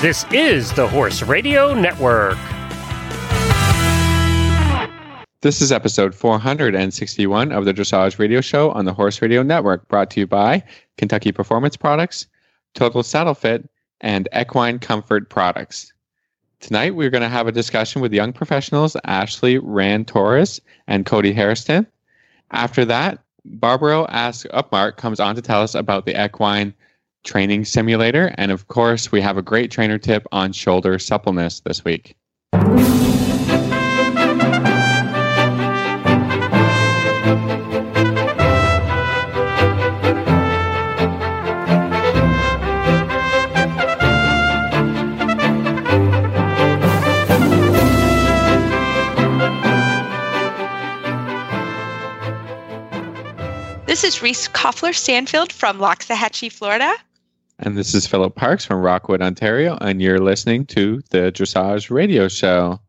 This is the Horse Radio Network. This is episode 461 of the Dressage Radio Show on the Horse Radio Network, brought to you by Kentucky Performance Products, Total Saddle Fit, and Equine Comfort Products. Tonight, we're going to have a discussion with young professionals Ashley Rand Torres and Cody Harrison. After that, Barbro Ask Upmark comes on to tell us about the equine training simulator. And of course, we have a great trainer tip on shoulder suppleness this week. This is Reese Koffler Stanfield from Loxahatchee, Florida. And this is Philip Parks from Rockwood, Ontario, and you're listening to the Dressage Radio Show.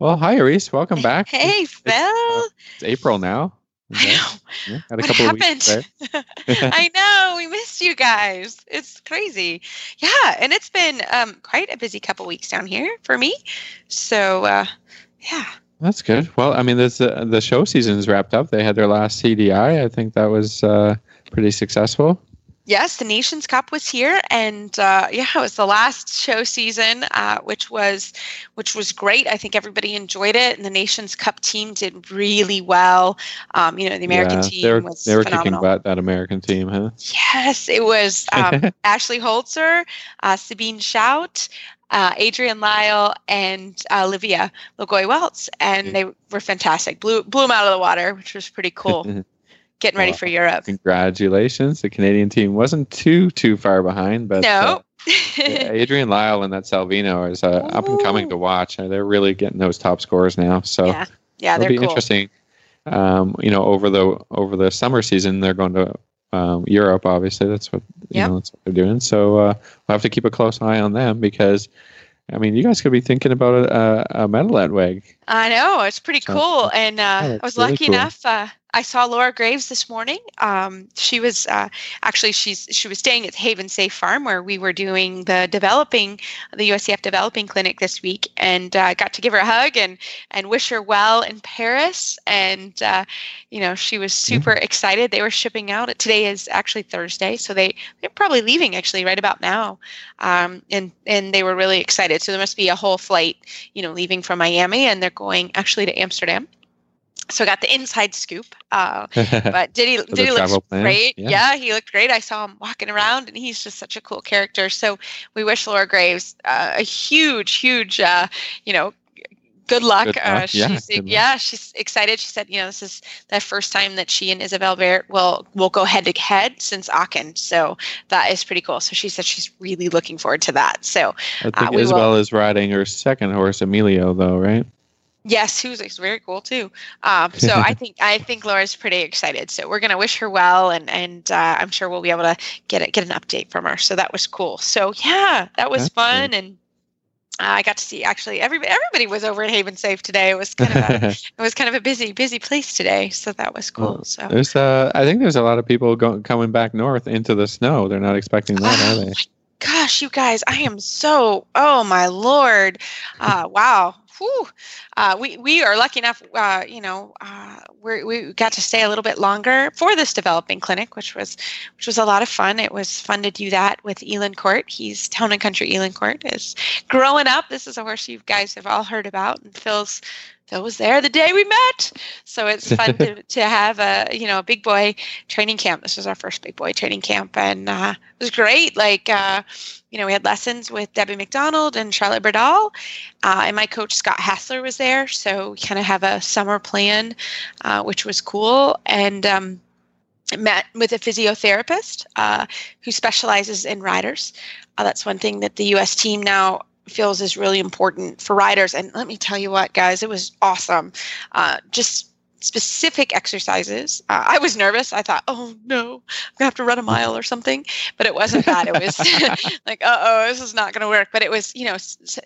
Well, hi, Reese. Welcome back. Hey, It's- Phil. it's, uh, it's April now. I know. Yeah, had a What couple of happened? I know. We missed you guys. It's crazy. Yeah, and it's been um, quite a busy couple weeks down here for me. So, uh, yeah. That's good. Well, I mean, this, uh, the show season's wrapped up. They had their last CDI. I think that was uh, pretty successful. Yes, the Nations Cup was here, and uh, yeah, it was the last show season, uh, which was which was great. I think everybody enjoyed it, and the Nations Cup team did really well. Um, you know, the American Yeah, team they were, was they were phenomenal. kicking butt, that American team, huh? Yes, it was um, Ashley Holzer, uh, Sabine Schut, uh, Adrienne Lyle, and uh, Olivia LaGoy Weltz, and they were fantastic. Blew blew them out of the water, which was pretty cool. Getting ready for Europe. Congratulations. The Canadian team wasn't too, too far behind, but uh, No. yeah, Adrienne Lyle and that Salvino is uh, up and coming to watch. Uh, They're really getting those top scores now. So yeah, yeah, it'll they're be cool. interesting. Um, you know, over the over the summer season, they're going to um, Europe. Obviously, that's what you Yep. know. That's what they're doing. So uh, we'll have to keep a close eye on them because, I mean, you guys could be thinking about a, a medal at WEG. I know it's pretty So- cool, and uh, I was really lucky cool. enough. Uh, I saw Laura Graves this morning. Um, she was uh, actually she's she was staying at Havensafe Farm where we were doing the developing the USEF developing clinic this week, and uh, got to give her a hug and and wish her well in Paris. And uh, you know she was super excited. They were shipping out. Today is actually Thursday, so they they're probably leaving actually right about now. Um, and and they were really excited. So there must be a whole flight, you know, leaving from Miami, and they're going actually to Amsterdam. So I got the inside scoop. Uh, but did he did he look great? yeah. Yeah. he looked great. I saw him walking around, and he's just such a cool character. So we wish Laura Graves uh, a huge, huge, uh, you know, good luck. Good Uh, luck. Yeah, she's good luck. yeah, she's excited. She said, you know, this is the first time that she and Isabel Werth will will go head to head since Aachen. So that is pretty cool. So she said she's really looking forward to that. So I think Uh, we Isabel is riding her second horse, Emilio, though, right? Yes, who's is very cool too. Um, so I think I think Laura's pretty excited. So we're gonna wish her well, and and uh, I'm sure we'll be able to get it, get an update from her. So that was cool. So yeah, that was That's fun, and uh, I got to see actually everybody everybody was over at Havensafe today. It was kind of a, it was kind of a busy busy place today. So that was cool. Well, So There's, uh, I think there's a lot of people going coming back north into the snow. They're not expecting that, Oh are they? gosh, you guys, I am so oh my lord, uh, wow. Whew. Uh, we we are lucky enough, uh, you know, uh, we we got to stay a little bit longer for this developing clinic, which was which was a lot of fun. It was fun to do that with Elon Court. He's Town and Country Elon Court is growing up. This is a horse you guys have all heard about, and Phil's Phil was there the day we met, so it's fun to, to have a you know a big boy training camp. This was our first big boy training camp, and uh, it was great. Like uh, you know, we had lessons with Debbie McDonald and Charlotte Bredahl, uh, and my coach Scott Hassler was there. So we kind of have a summer plan, uh, which was cool, and. Um, met with a physiotherapist uh, who specializes in riders. Uh, that's one thing that the U.S. team now feels is really important for riders. And let me tell you what, guys, it was awesome. Uh, just specific exercises. Uh, I was nervous. I thought, oh no, I'm gonna have to run a mile or something. But it wasn't that. It was like, uh oh, this is not gonna work. But it was, you know, s- s-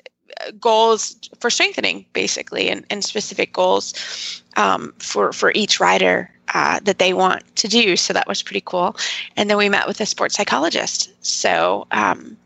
goals for strengthening basically, and, and specific goals um, for for each rider. Uh, that they want to do. So that was pretty cool. And then we met with a sports psychologist. So um,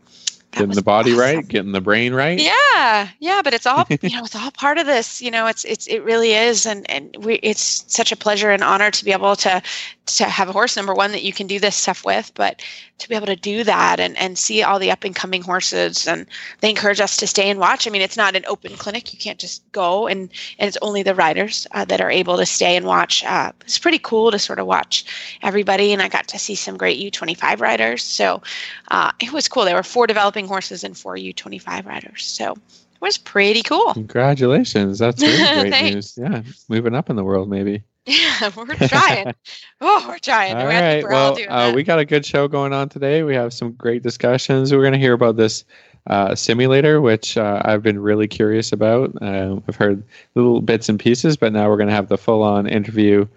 getting the body awesome. right, getting the brain right. Yeah, yeah, but it's all you know, it's all part of this. You know, it's it's it really is, and and we it's such a pleasure and honor to be able to to have a horse number one that you can do this stuff with, but to be able to do that and and see all the up and coming horses, and they encourage us to stay and watch. I mean, it's not an open clinic; you can't just go, and and it's only the riders uh, that are able to stay and watch. Uh, it's pretty cool to sort of watch everybody, and I got to see some great U25 riders, so uh, it was cool. There were four developing horses and four U25 riders. So it was pretty cool. Congratulations. That's really great news. Yeah. Moving up in the world, maybe. Yeah, we're trying. oh, we're trying. All right. Well, uh, we got a good show going on today. We have some great discussions. We're going to hear about this uh, simulator, which uh, I've been really curious about. Uh, I've heard little bits and pieces, but now we're going to have the full-on interview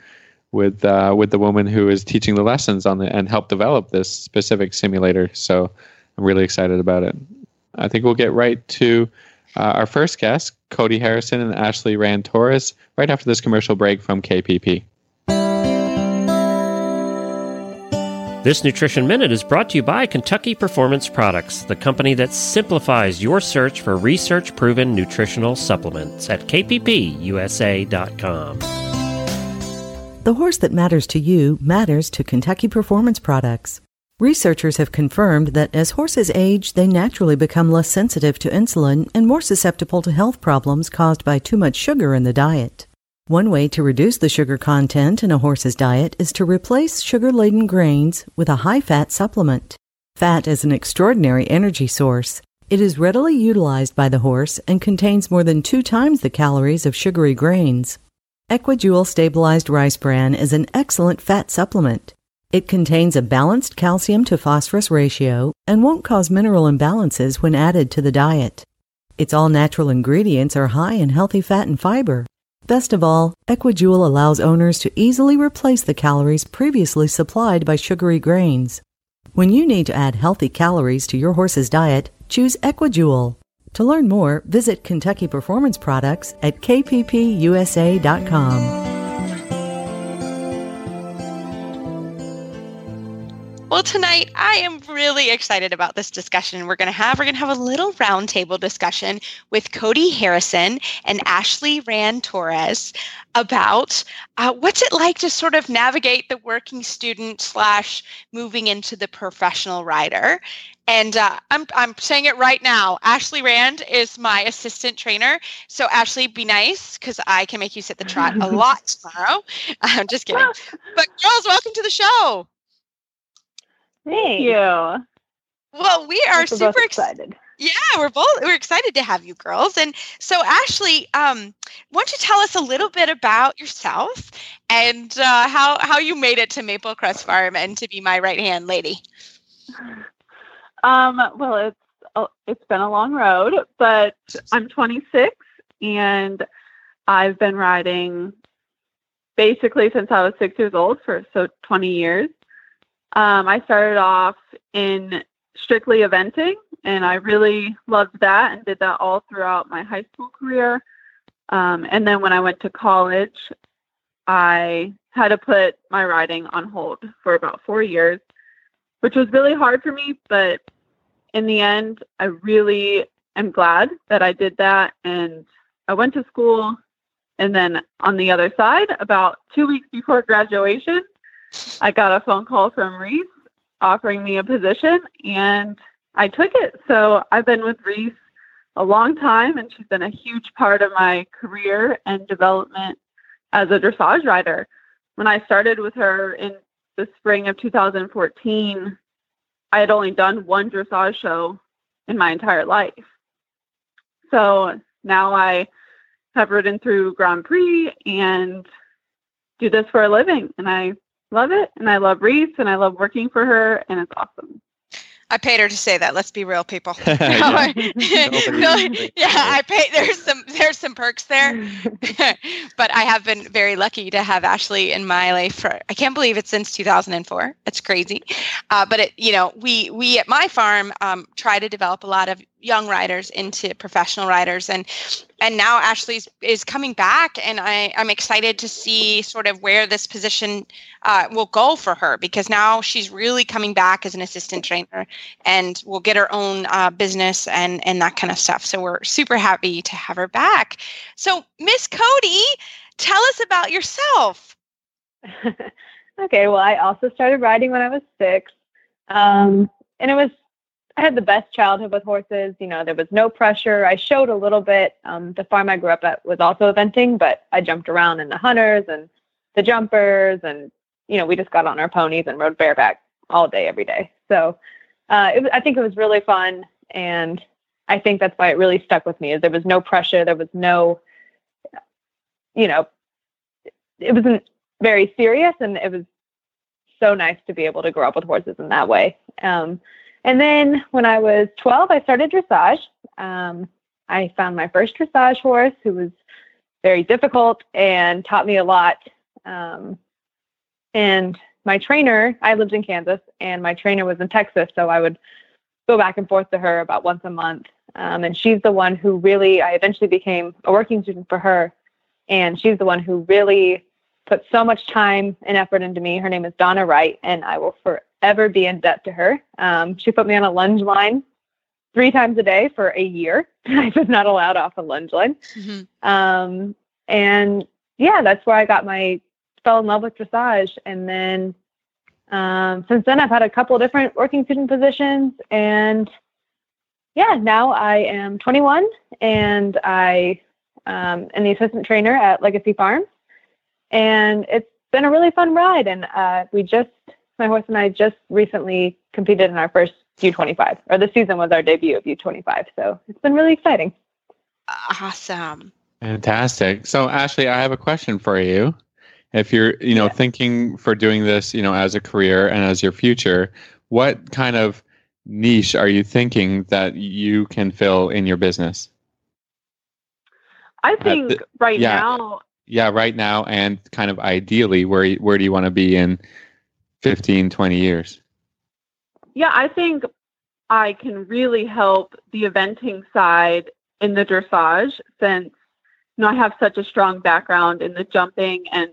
with uh, with the woman who is teaching the lessons on the and help develop this specific simulator. So I'm really excited about it. I think we'll get right to uh, our first guest, Cody Harrison and Ashley Rand Torres, right after this commercial break from KPP. This Nutrition Minute is brought to you by Kentucky Performance Products, the company that simplifies your search for research proven nutritional supplements at kppusa.com. The horse that matters to you matters to Kentucky Performance Products. Researchers have confirmed that as horses age, they naturally become less sensitive to insulin and more susceptible to health problems caused by too much sugar in the diet. One way to reduce the sugar content in a horse's diet is to replace sugar laden grains with a high fat supplement. Fat is an extraordinary energy source. It is readily utilized by the horse and contains more than two times the calories of sugary grains. EquiJewel Stabilized Rice Bran is an excellent fat supplement. It contains a balanced calcium to phosphorus ratio and won't cause mineral imbalances when added to the diet. Its all natural ingredients are high in healthy fat and fiber. Best of all, EquiJewel allows owners to easily replace the calories previously supplied by sugary grains. When you need to add healthy calories to your horse's diet, choose EquiJewel. To learn more, visit Kentucky Performance Products at kppusa.com. Well, tonight I am really excited about this discussion we're going to have. We're going to have a little roundtable discussion with Cody Harrison and Ashley Rand Torres about uh, what's it like to sort of navigate the working student slash moving into the professional rider. And uh, I'm I'm saying it right now. Ashley Rand is my assistant trainer. So Ashley, be nice because I can make you sit the trot a lot tomorrow. I'm just kidding. But girls, welcome to the show. Thank you. Well, we are super excited. Yeah, we're both we're excited to have you girls. And so Ashley, um, why don't you tell us a little bit about yourself and uh, how how you made it to Maple Crest Farm and to be my right hand lady? Um, well, it's oh, it's been a long road, but I'm 26 and I've been riding basically since I was six years old for so 20 years. Um, I started off in strictly eventing, and I really loved that and did that all throughout my high school career. Um, and then when I went to college, I had to put my riding on hold for about four years, which was really hard for me. But in the end, I really am glad that I did that. And I went to school. And then on the other side, about two weeks before graduation, I got a phone call from Reese offering me a position and I took it. So I've been with Reese a long time and she's been a huge part of my career and development as a dressage rider. When I started with her in the spring of 2014, I had only done one dressage show in my entire life. So now I have ridden through Grand Prix and do this for a living and I love it. And I love Reese and I love working for her and it's awesome. I paid her to say that. Let's be real, people. yeah. yeah, I paid. There's some there's some perks there, but I have been very lucky to have Ashley in my life for I can't believe it's since 2004. It's crazy, uh, but it you know we we at my farm um, try to develop a lot of young riders into professional riders and and now ashley is coming back and i i'm excited to see sort of where this position uh, will go for her because now she's really coming back as an assistant trainer and will get her own uh, business and and that kind of stuff. So we're super happy to have her back. So miss cody tell us about yourself. Okay well i also started riding when i was six um, and it was I had the best childhood with horses. You know, there was no pressure. I showed a little bit. Um, the farm I grew up at was also eventing, but I jumped around in the hunters and the jumpers, and you know, we just got on our ponies and rode bareback all day, every day. So uh, it, I think it was really fun, and I think that's why it really stuck with me. Is there was no pressure. There was no, you know, it wasn't very serious, and it was so nice to be able to grow up with horses in that way. Um, and then when I was 12, I started dressage. Um, I found my first dressage horse who was very difficult and taught me a lot. Um, and my trainer, I lived in Kansas, and my trainer was in Texas, so I would go back and forth to her about once a month. Um, and she's the one who really, I eventually became a working student for her. And she's the one who really put so much time and effort into me. Her name is Donna Wright, and I will forever be in debt to her. Um, she put me on a lunge line three times a day for a year. I was not allowed off a lunge line. Mm-hmm. Um, and yeah, that's where I got my fell in love with dressage. And then um, since then, I've had a couple different working student positions. And yeah, now I am 21 and I um, am the assistant trainer at Legacy Farms and it's been a really fun ride. And uh, we just, my horse and I just recently competed in our first U25, or the season was our debut of U25. So it's been really exciting. Awesome. Fantastic. So Ashley, I have a question for you. If you're, you know, yeah. thinking for doing this, you know, as a career and as your future, what kind of niche are you thinking that you can fill in your business? I think uh, th- right yeah. now yeah right now and kind of ideally where where do you want to be in 15 20 years. Yeah i think i can really help the eventing side in the dressage since you know i have such a strong background in the jumping and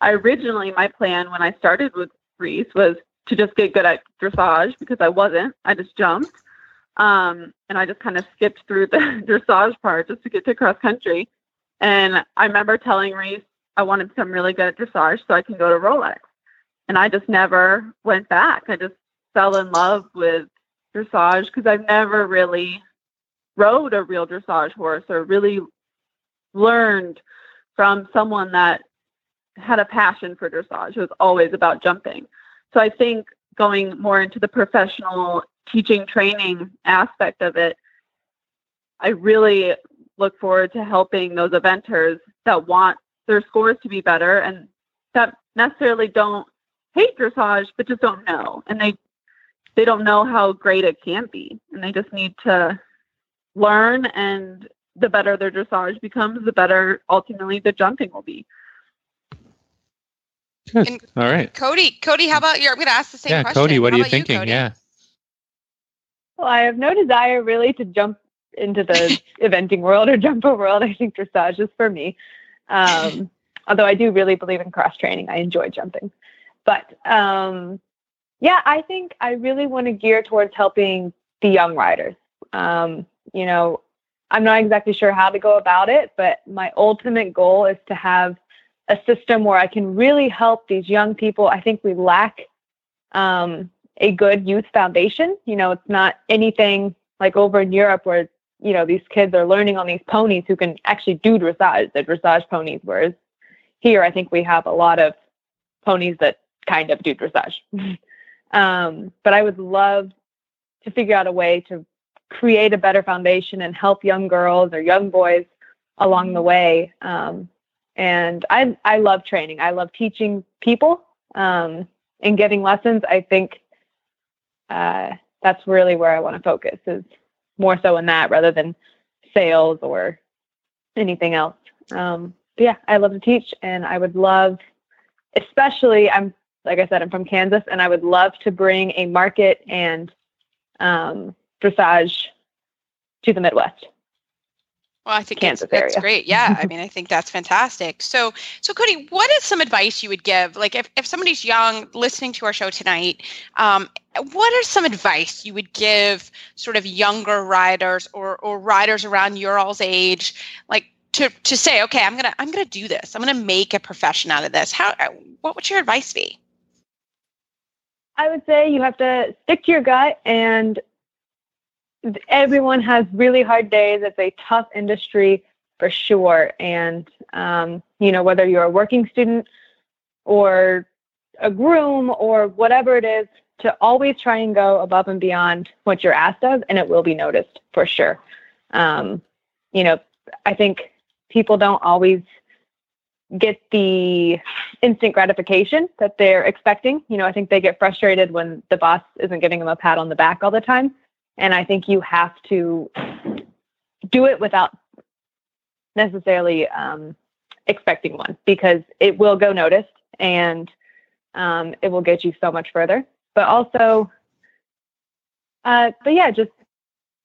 i originally my plan when i started with reese was to just get good at dressage because i wasn't. I just jumped um, and i just kind of skipped through the dressage part just to get to cross country. And I remember telling Reese I wanted to become really good at dressage so I can go to Rolex. And I just never went back. I just fell in love with dressage because I've never really rode a real dressage horse or really learned from someone that had a passion for dressage. It was always about jumping. So I think going more into the professional teaching training aspect of it, I really look forward to helping those eventers that want their scores to be better and that necessarily don't hate dressage but just don't know and they they don't know how great it can be and they just need to learn and the better their dressage becomes the better ultimately the jumping will be Good. All right. Cody, Cody, how about you? I'm going to ask the same yeah, question. Cody, what how are you thinking? You, yeah. Well, I have no desire really to jump into the eventing world or jumper world. I think dressage is for me. Um, although I do really believe in cross training, I enjoy jumping. But um, yeah, I think I really want to gear towards helping the young riders. Um, you know, I'm not exactly sure how to go about it, but my ultimate goal is to have a system where I can really help these young people. I think we lack um, a good youth foundation. You know, it's not anything like over in Europe where you know, these kids are learning on these ponies who can actually do dressage, the dressage ponies. Whereas here, I think we have a lot of ponies that kind of do dressage. um, but I would love to figure out a way to create a better foundation and help young girls or young boys along the way. Um, and I, I love training. I love teaching people um, and giving lessons. I think uh, that's really where I want to focus is more so in that rather than sales or anything else. Um, yeah, I love to teach, and I would love, especially I'm like I said, I'm from Kansas, and I would love to bring a market and um, dressage to the Midwest. Well, I think Kansas that's, that's great. Yeah, I mean, I think that's fantastic. So, so Cody, what is some advice you would give? Like, if, if somebody's young, listening to our show tonight, um, what are some advice you would give sort of younger riders or or riders around your all's age, like to to say, okay, I'm gonna I'm gonna do this. I'm gonna make a profession out of this. How? Uh, what would your advice be? I would say you have to stick to your gut and everyone has really hard days. It's a tough industry for sure. And, um, you know, whether you're a working student or a groom or whatever it is, to always try and go above and beyond what you're asked of, and it will be noticed for sure. Um, you know, I think people don't always get the instant gratification that they're expecting. You know, I think they get frustrated when the boss isn't giving them a pat on the back all the time. And I think you have to do it without necessarily um, expecting one because it will go noticed and um, it will get you so much further. But also, uh, but yeah, just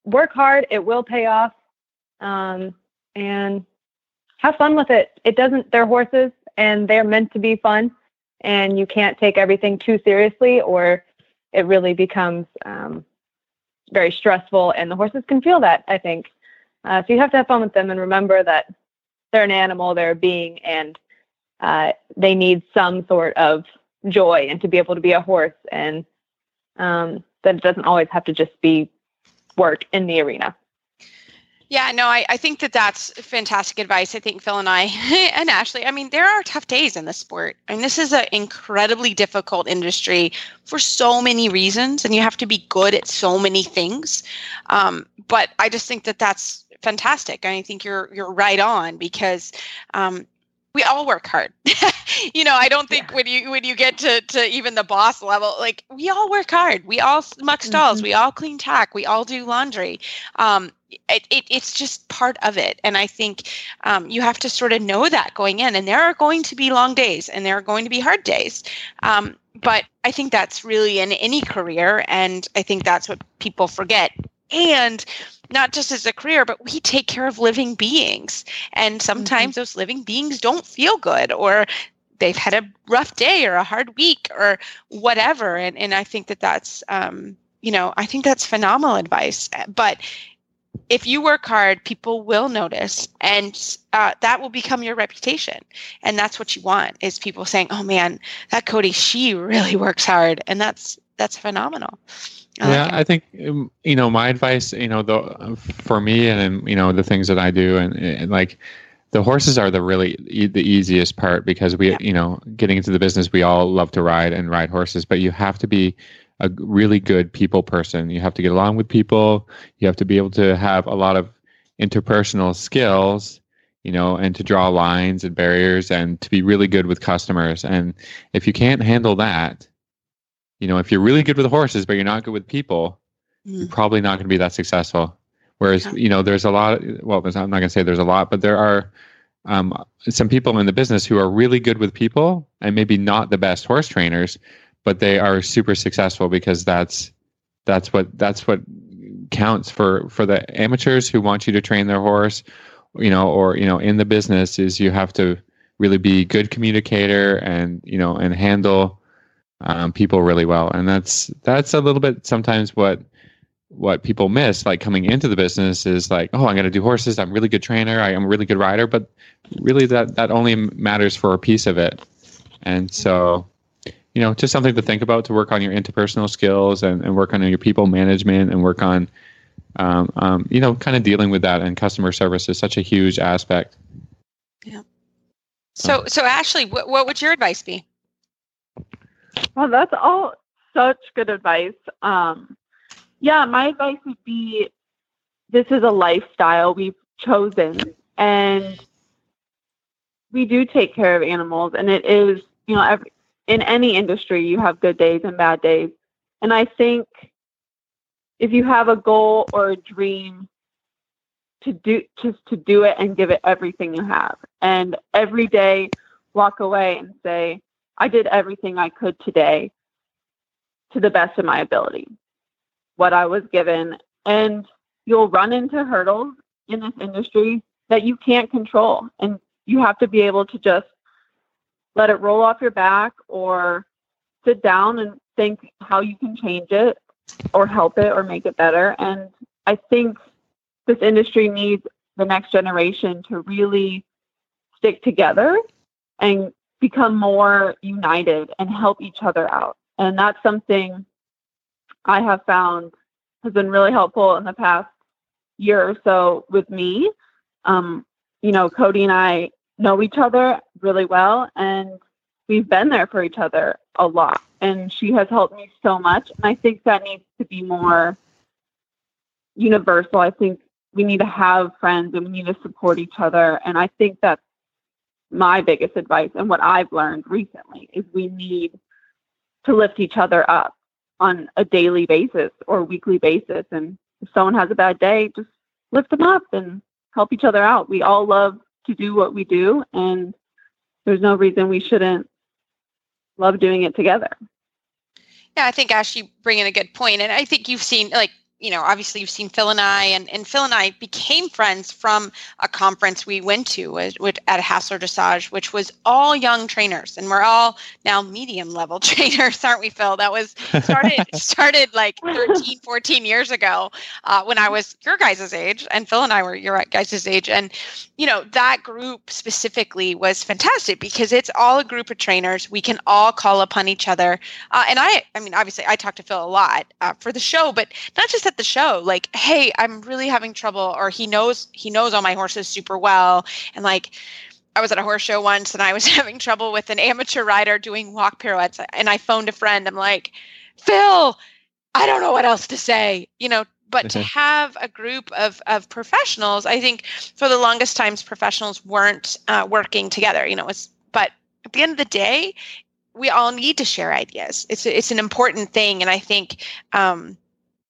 work hard. It will pay off, um, and have fun with it. It doesn't. They're horses, and they're meant to be fun. And you can't take everything too seriously, or it really becomes um, very stressful, and the horses can feel that. I think uh, so. You have to have fun with them and remember that they're an animal, they're a being, and uh, they need some sort of joy and to be able to be a horse, and um, that it doesn't always have to just be work in the arena. Yeah, no, I, I think that that's fantastic advice. I think Phil and I and Ashley, I mean, there are tough days in the sport. I mean, this is an incredibly difficult industry for so many reasons, and you have to be good at so many things. Um, but I just think that that's fantastic. I think you're you're right on because um, we all work hard. you know, I don't think yeah. when you when you get to to even the boss level, like we all work hard. We all muck stalls. Mm-hmm. We all clean tack. We all do laundry. Um, it, it, it's just part of it, and I think um, you have to sort of know that going in. And there are going to be long days, and there are going to be hard days. Um, but I think that's really in any career, and I think that's what people forget. And not just as a career, but we take care of living beings. And sometimes mm-hmm. those living beings don't feel good or they've had a rough day or a hard week or whatever. And, and I think that that's, um, you know, I think that's phenomenal advice. But if you work hard, people will notice, and uh, that will become your reputation. And that's what you want is people saying, "Oh man, that Cody, she really works hard," and that's that's phenomenal. I yeah, like I think um, you know my advice. You know, the for me and you know the things that I do, and, and like the horses are the really e- the easiest part because we, yeah. you know, getting into the business, we all love to ride and ride horses, but you have to be a really good people person. You have to get along with people. You have to be able to have a lot of interpersonal skills, you know, and to draw lines and barriers and to be really good with customers. And if you can't handle that, you know, if you're really good with horses, but you're not good with people, mm. you're probably not going to be that successful. Whereas, you know, there's a lot, well, I'm not going to say there's a lot, but there are um, some people in the business who are really good with people and maybe not the best horse trainers, but they are super successful because that's, that's what, that's what counts for, for the amateurs who want you to train their horse, you know, or, you know, in the business is you have to really be good communicator and, you know, and handle, um, people really well, and that's that's a little bit sometimes what what people miss like coming into the business is like oh i'm going to do horses. I'm a really good trainer. I am a really good rider. But really that that only matters for a piece of it. And so you know just something to think about to work on your interpersonal skills and, and work on your people management and work on um, um, you know kind of dealing with that. And customer service is such a huge aspect. Yeah. So so ashley what, what would your advice be well, that's all such good advice. Um, yeah, my advice would be this is a lifestyle we've chosen, and we do take care of animals, and it is, you know, every, in any industry, you have good days and bad days. And I think if you have a goal or a dream, to do just to do it and give it everything you have, and every day walk away and say, I did everything I could today to the best of my ability, what I was given. And you'll run into hurdles in this industry that you can't control. And you have to be able to just let it roll off your back or sit down and think how you can change it or help it or make it better. And I think this industry needs the next generation to really stick together and become more united and help each other out. And that's something I have found has been really helpful in the past year or so with me. Um, you know, Cody and I know each other really well and we've been there for each other a lot. And she has helped me so much. And I think that needs to be more universal. I think we need to have friends and we need to support each other. And I think that's my biggest advice and what I've learned recently is we need to lift each other up on a daily basis or weekly basis. And if someone has a bad day, just lift them up and help each other out. We all love to do what we do, and there's no reason we shouldn't love doing it together. Yeah, I think Ash, you bring in a good point, and I think you've seen like you know, obviously you've seen Phil and I, and, and Phil and I became friends from a conference we went to at, at Hassler Dressage, which was all young trainers, and we're all now medium level trainers, aren't we, Phil? That was started started like 13, 14 years ago uh, when I was your guys' age, and Phil and I were your guys' age, and you know that group specifically was fantastic because it's all a group of trainers. We can all call upon each other, uh, and I, I mean, obviously I talk to Phil a lot uh, for the show, but not just at the show like hey i'm really having trouble or he knows he knows all my horses super well and like I was at a horse show once and I was having trouble with an amateur rider doing walk pirouettes and I phoned a friend. I'm like, Phil, I don't know what else to say, you know, but to have a group of, of professionals, I think for the longest times professionals weren't uh, working together, you know, it's, but at the end of the day, we all need to share ideas. It's, it's an important thing. And I think, um,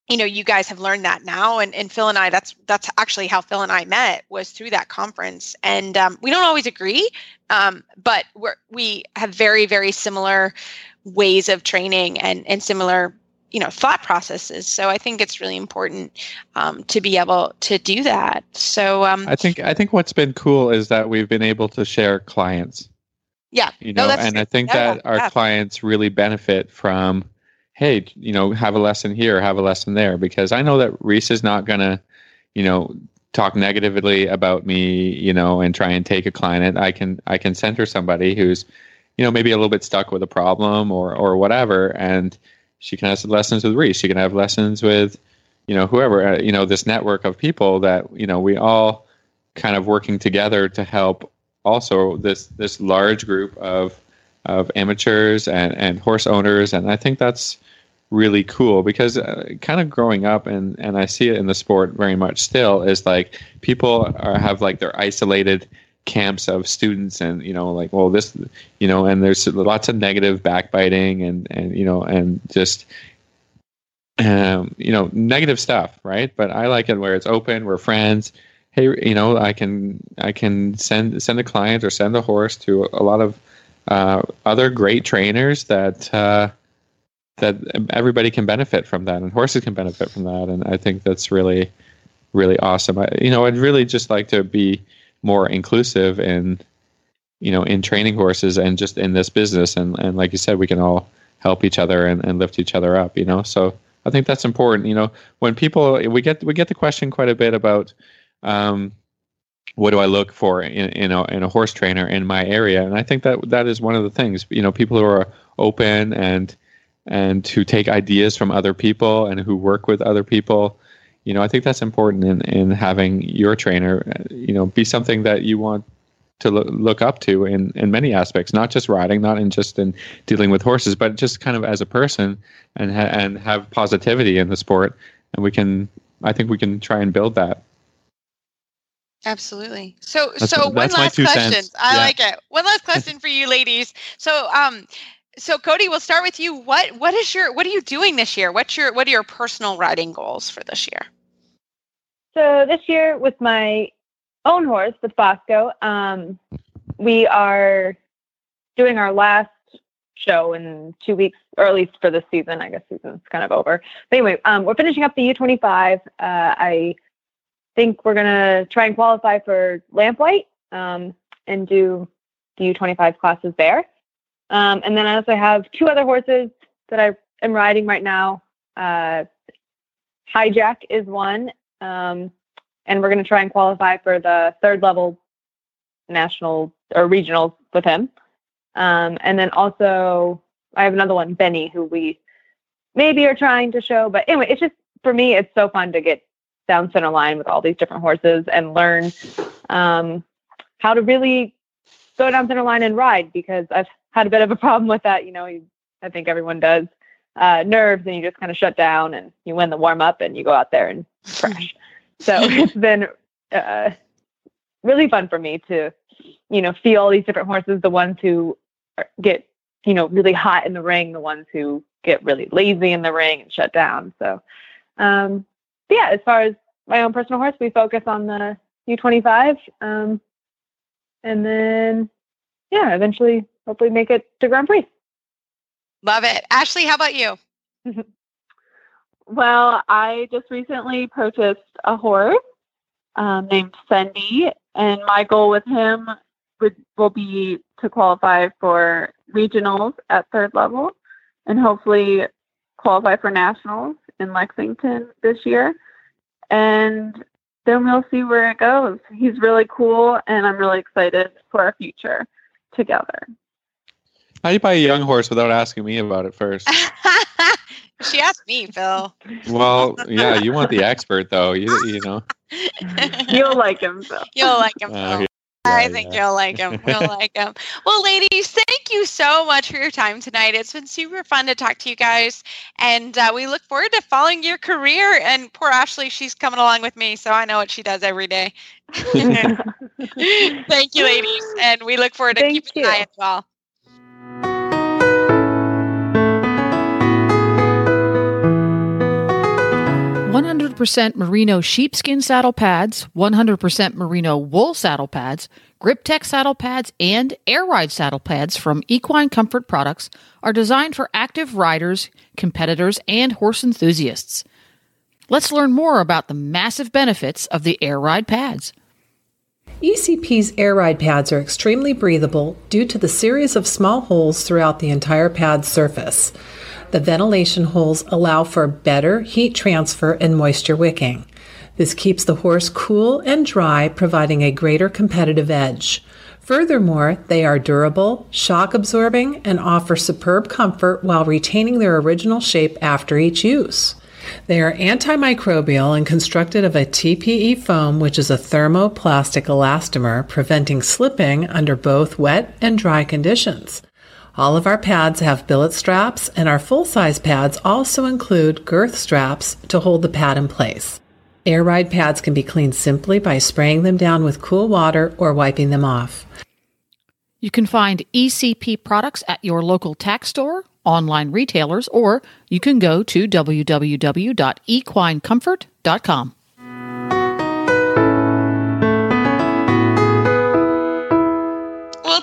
you know you guys have learned that now and, and phil and i that's that's actually how phil and i met was through that conference. And um, we don't always agree um, but we're we have very very similar ways of training and and similar you know thought processes. So i think it's really important um, to be able to do that. So um, i think i think what's been cool is that we've been able to share clients. Yeah. You know no, and i think yeah, that our yeah. clients really benefit from hey, you know, have a lesson here, have a lesson there, because I know that Reese is not to, you know, talk negatively about me, you know, and try and take a client. I can I can send her somebody who's, you know, maybe a little bit stuck with a problem or or whatever, and she can have lessons with Reese. She can have lessons with, you know, whoever. Uh, you know, this network of people that you know we all kind of working together to help also this this large group of of amateurs and, and horse owners. And I think that's really cool because uh, kind of growing up and, and I see it in the sport very much still is like people are, have like their isolated camps of students and you know like well this you know and there's lots of negative backbiting and and you know and just um, you know negative stuff right? But i like it where it's open we're friends. Hey you know i can i can send send a client or send a horse to a lot of uh, other great trainers that uh, that everybody can benefit from that, and horses can benefit from that, and I think that's really really awesome. I, you know, I'd really just like to be more inclusive in you know in training horses and just in this business, and and like you said, we can all help each other and, and lift each other up. You know, so I think that's important. You know, when people we get we get the question quite a bit about. Um, what do I look for in, in a in a horse trainer in my area? And I think that that is one of the things. You know, people who are open and and who take ideas from other people and who work with other people. You know, I think that's important in in having your trainer. You know, be something that you want to look up to in in many aspects, not just riding, not in just in dealing with horses, but just kind of as a person and ha- and have positivity in the sport. And we can, I think, we can try and build that. Absolutely. So, that's, so one last question. Cents. I yeah. like it. One last question for you, ladies. So, um, so Cody, we'll start with you. What what is your what are you doing this year? What's your what are your personal riding goals for this year? So this year with my own horse with Bosco, um, we are doing our last show in two weeks, or at least for the season. I guess season's kind of over. But anyway, um, we're finishing up the U25. Uh, I think we're gonna try and qualify for Lamplight um, and do the U25 classes there. Um, and then I also have two other horses that I am riding right now. Uh, Hijack is one, um, and we're going to try and qualify for the third level national or regionals with him. Um, and then also, I have another one, Benny, who we maybe are trying to show. But anyway, it's just for me, it's so fun to get down center line with all these different horses and learn um, how to really go down center line and ride because I've had a bit of a problem with that. You know, I think everyone does uh, nerves and you just kind of shut down and you win the warm up and you go out there and crash. so it's been uh, really fun for me to, you know, feel all these different horses, the ones who get, you know, really hot in the ring, the ones who get really lazy in the ring and shut down. So, um, yeah, as far as my own personal horse, we focus on the U25. Um, and then, yeah, eventually, hopefully make it to Grand Prix. Love it. Ashley, how about you? well, I just recently purchased a horse um, named Fendi, and my goal with him would will be to qualify for regionals at third level, and hopefully qualify for nationals in Lexington this year. And then we'll see where it goes. He's really cool, and I'm really excited for our future together. How do you buy a young horse without asking me about it first? she asked me, Phil. Well, yeah, you want the expert though. You you know. You'll like him, Phil. You'll like him, uh, Phil. Uh, yeah, I think yeah. you'll like him. You'll like him. Well, ladies, thank you so much for your time tonight. It's been super fun to talk to you guys, and uh, we look forward to following your career. And poor Ashley, she's coming along with me, so I know what she does every day. thank you, ladies, and we look forward to thank keeping you. an eye as well. 100% merino sheepskin saddle pads, 100% merino wool saddle pads, Grip-Tech saddle pads, and Air Ride saddle pads from Equine Comfort Products are designed for active riders, competitors, and horse enthusiasts. Let's learn more about the massive benefits of the Air Ride pads. ECP's Air Ride pads are extremely breathable due to the series of small holes throughout the entire pad surface. The ventilation holes allow for better heat transfer and moisture wicking. This keeps the horse cool and dry, providing a greater competitive edge. Furthermore, they are durable, shock absorbing, and offer superb comfort while retaining their original shape after each use. They are antimicrobial and constructed of a TPE foam, which is a thermoplastic elastomer, preventing slipping under both wet and dry conditions. All of our pads have billet straps, and our full size pads also include girth straps to hold the pad in place. Air ride pads can be cleaned simply by spraying them down with cool water or wiping them off. You can find ECP products at your local tack store, online retailers, or you can go to www.equinecomfort.com.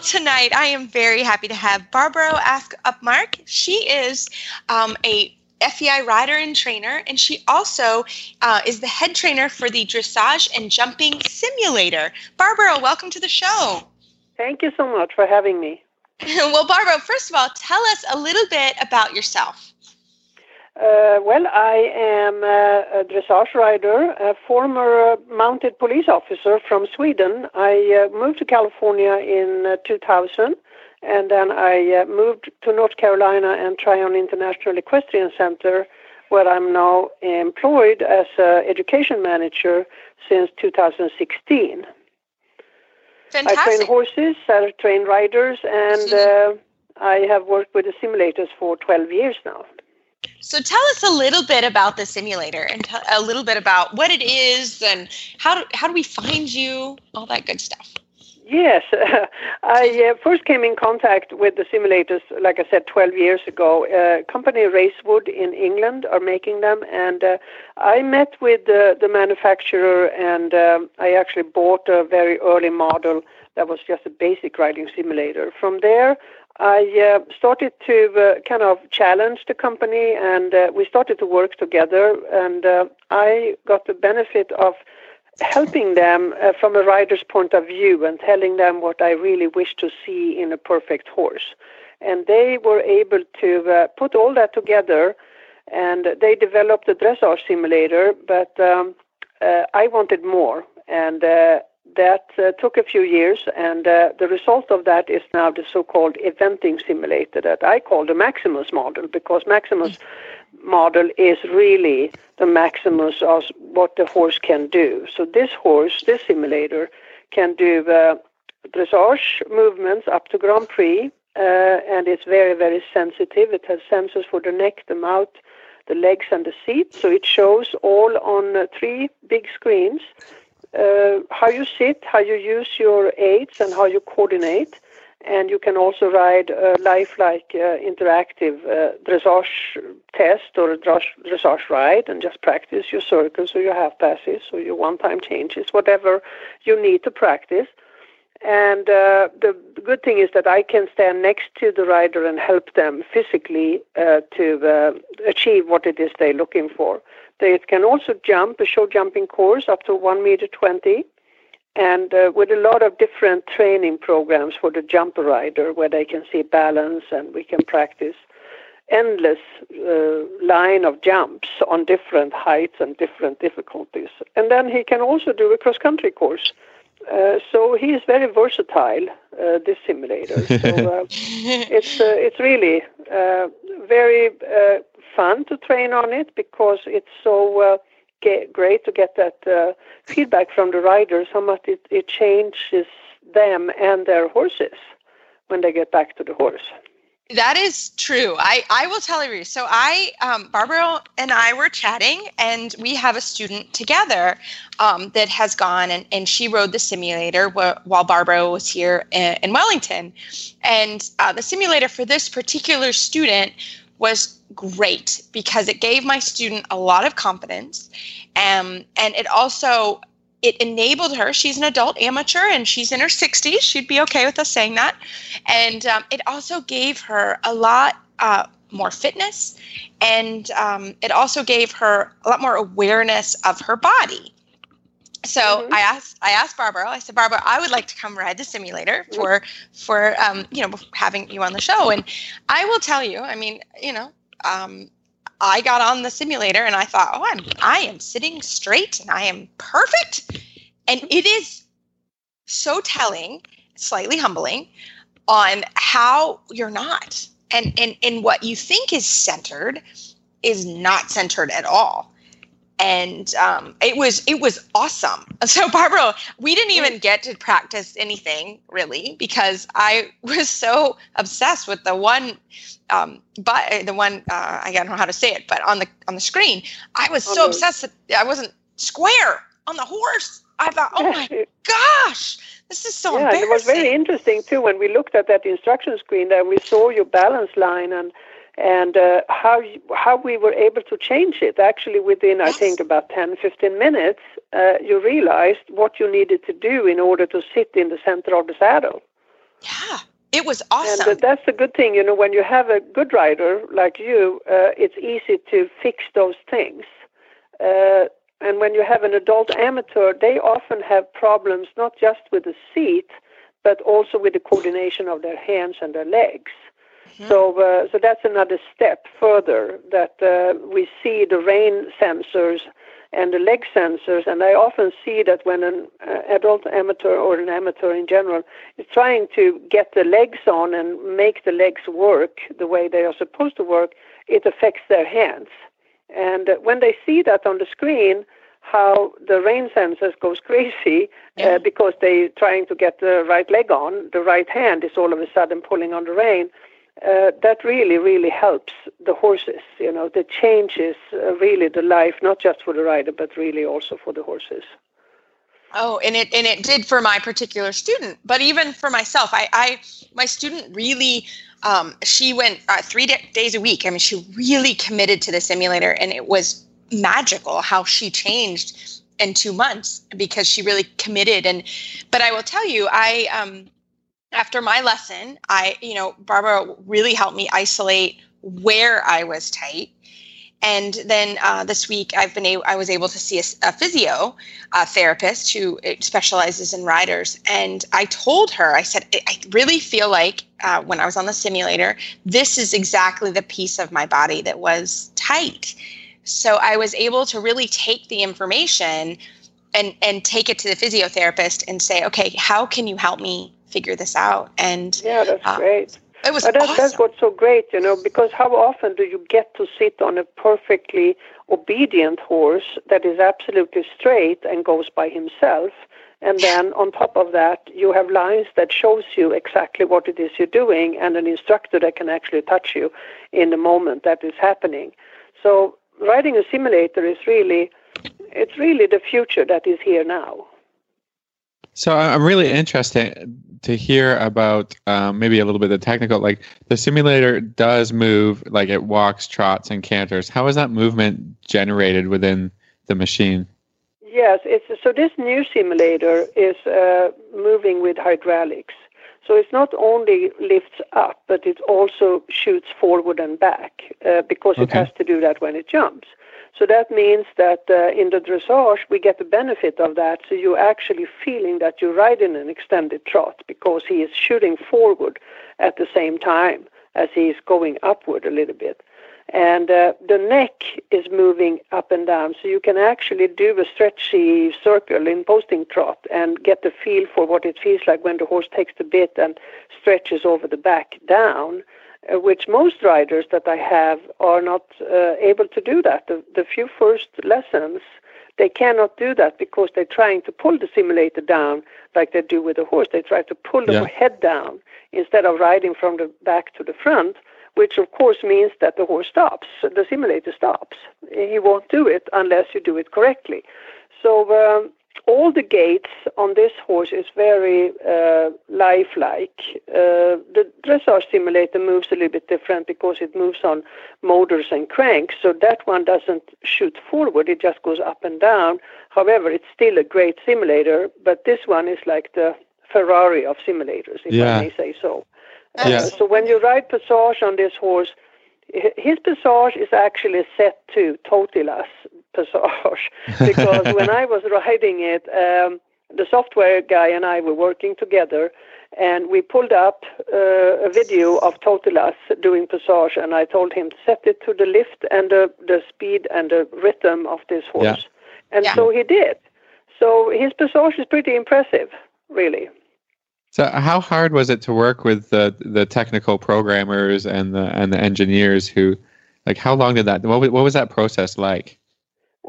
tonight I am very happy to have Barbara Ask Upmark. She is um, a FEI rider and trainer, and she also uh, is the head trainer for the dressage and jumping simulator. Barbara, welcome to the show. Thank you so much for having me. well, Barbara, first of all, tell us a little bit about yourself. Uh, well, I am a, a dressage rider, a former uh, mounted police officer from Sweden. I uh, moved to California in uh, 2000, and then I uh, moved to North Carolina and Tryon International Equestrian Center, where I'm now employed as an education manager since 2016. Fantastic. I train horses, I train riders, and mm-hmm. I have worked with the simulators for 12 years now. So tell us a little bit about the simulator and t- a little bit about what it is and how do, how do we find you, all that good stuff. Yes, uh, I uh, first came in contact with the simulators, like I said, 12 years ago. Uh, company Racewood in England are making them, and uh, I met with the, manufacturer, and um, I actually bought a very early model that was just a basic riding simulator. From there, I uh, started to uh, kind of challenge the company, and uh, we started to work together. And uh, I got the benefit of helping them uh, from a rider's point of view and telling them what I really wish to see in a perfect horse. And they were able to uh, put all that together and they developed a dressage simulator, but um, I wanted more. And that uh, took a few years, and uh, the result of that is now the so-called eventing simulator that I call the Maximus model because Maximus model is really the Maximus of what the horse can do. So this horse, this simulator, can do uh, dressage movements up to Grand Prix, uh, and it's very, very sensitive. It has sensors for the neck, the mouth, the legs, and the seat. So it shows all on uh, three big screens uh, how you sit, how you use your aids, and how you coordinate. And you can also ride a lifelike uh, interactive uh, dressage test or a dressage ride and just practice your circles or your half passes or your one time changes, whatever you need to practice. And uh, the, good thing is that I can stand next to the rider and help them physically uh, to uh, achieve what it is they're looking for. They can also jump a show jumping course up to one meter twenty, and uh, with a lot of different training programs for the jumper rider, where they can see balance and we can practice endless uh, line of jumps on different heights and different difficulties. And then he can also do a cross country course. Uh, so he is very versatile, uh, this simulator. So uh, it's uh, it's really uh, very fun to train on it because it's so uh, great to get that uh, feedback from the riders how much it, it changes them and their horses when they get back to the horse. That is true. I, I will tell you. So I, um, Barbara and I were chatting, and we have a student together um, that has gone and, and she rode the simulator wh- while Barbara was here in, in Wellington. And uh, the simulator for this particular student was great because it gave my student a lot of confidence um, and it also it enabled her she's an adult amateur and she's in her 60s she'd be okay with us saying that and um, it also gave her a lot uh, more fitness and um, it also gave her a lot more awareness of her body so mm-hmm. I asked I asked Barbara. I said, Barbara, I would like to come ride the simulator mm-hmm. for for um, you know having you on the show. And I will tell you, I mean, you know, um, I got on the simulator and I thought, oh, I'm I am sitting straight and I am perfect. And it is so telling, slightly humbling, on how you're not. And and and what you think is centered is not centered at all and um, it was it was awesome. So Barbara, we didn't even get to practice anything really because I was so obsessed with the one, um, but the one uh, I don't know how to say it, but on the on the screen, I was so obsessed that I wasn't square on the horse. I thought, oh my gosh, this is so yeah, it was very interesting too when we looked at that instruction screen that we saw your balance line and and uh, how how we were able to change it actually within. I think about 10 15 minutes uh, you realized what you needed to do in order to sit in the center of the saddle. Yeah it was awesome and uh, that's a good thing you know when you have a good rider like you uh, it's easy to fix those things. Uh, and when you have an adult amateur they often have problems not just with the seat but also with the coordination of their hands and their legs Mm-hmm. So, uh, so that's another step further that uh, we see the rein sensors and the leg sensors. And I often see that when an uh, adult amateur or an amateur in general is trying to get the legs on and make the legs work the way they are supposed to work, it affects their hands. And uh, when they see that on the screen, how the rein sensors goes crazy uh, because they're trying to get the right leg on, the right hand is all of a sudden pulling on the rein uh, that really, really helps the horses. You know, the changes uh, really the life, not just for the rider, but really also for the horses. Oh, and it and it did for my particular student, but even for myself, I, I my student really, um, she went uh, three days a week. I mean, she really committed to the simulator, and it was magical how she changed in two months because she really committed. And but I will tell you, I um, after my lesson, I, you know, Barbara really helped me isolate where I was tight. And then uh, this week, I've been able, I was able to see a, a physio a therapist who uh, specializes in riders, and I told her, I said, I really feel like uh, when I was on the simulator, this is exactly the piece of my body that was tight. So I was able to really take the information and and take it to the physiotherapist and say, okay, how can you help me figure this out? And yeah, that's uh, great. It was but that, awesome. That's what's so great, you know, because how often do you get to sit on a perfectly obedient horse that is absolutely straight and goes by himself? And then on top of that, you have lines that shows you exactly what it is you're doing and an instructor that can actually touch you in the moment that is happening. So riding a simulator is really, it's really the future that is here now. So I'm really interested to hear about um, maybe a little bit of the technical. Like the simulator does move, like it walks, trots, and canters. How is that movement generated within the machine? Yes, it's so this new simulator is uh, moving with hydraulics. So it's not only lifts up, but it also shoots forward and back uh, because okay. it has to do that when it jumps. So that means that uh, in the dressage, we get the benefit of that. So you're actually feeling that you're riding an extended trot because he is shooting forward at the same time as he's going upward a little bit. And uh, the neck is moving up and down. So you can actually do a stretchy circle in posting trot and get the feel for what it feels like when the horse takes the bit and stretches over the back down which most riders that I have are not uh, able to do that. The, the few first lessons, they cannot do that because they're trying to pull the simulator down like they do with a horse. They try to pull the yeah. head down instead of riding from the back to the front, which of course means that the horse stops. The simulator stops. He won't do it unless you do it correctly. So um, all the gaits on this horse is very uh, lifelike. Uh, the dressage simulator moves a little bit different because it moves on motors and cranks, so that one doesn't shoot forward, it just goes up and down. However, it's still a great simulator, but this one is like the Ferrari of simulators, if yeah. I may say so. Uh, So when you ride passage on this horse, his passage is actually set to Totilas passage because when I was riding it, um, the software guy and I were working together, and we pulled up uh, a video of Totilas doing passage, and I told him to set it to the lift and the, the speed and the rhythm of this horse, yeah. and yeah. so he did. So his passage is pretty impressive, really. So, how hard was it to work with the the technical programmers and the and the engineers who, like, how long did that? What was, what was that process like?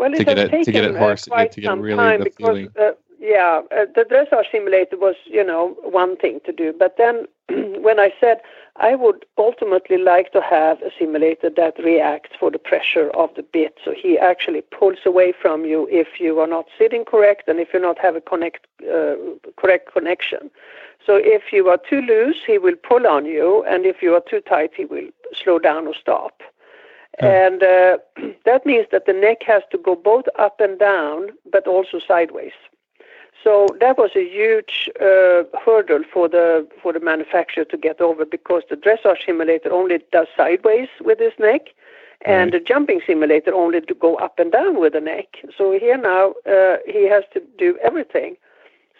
Well, to get it taken, to get it horse uh, to get really time the because, feeling. Uh, yeah, uh, the dressage simulator was you know one thing to do, but then when I said I would ultimately like to have a simulator that reacts for the pressure of the bit, so he actually pulls away from you if you are not sitting correct and if you not have a connect uh, correct connection. So if you are too loose, he will pull on you, and if you are too tight, he will slow down or stop. And uh, that means that the neck has to go both up and down, but also sideways. So that was a huge uh, hurdle for the for the manufacturer to get over because the dressage simulator only does sideways with his neck, and right. the jumping simulator only to go up and down with the neck. So here now uh, he has to do everything.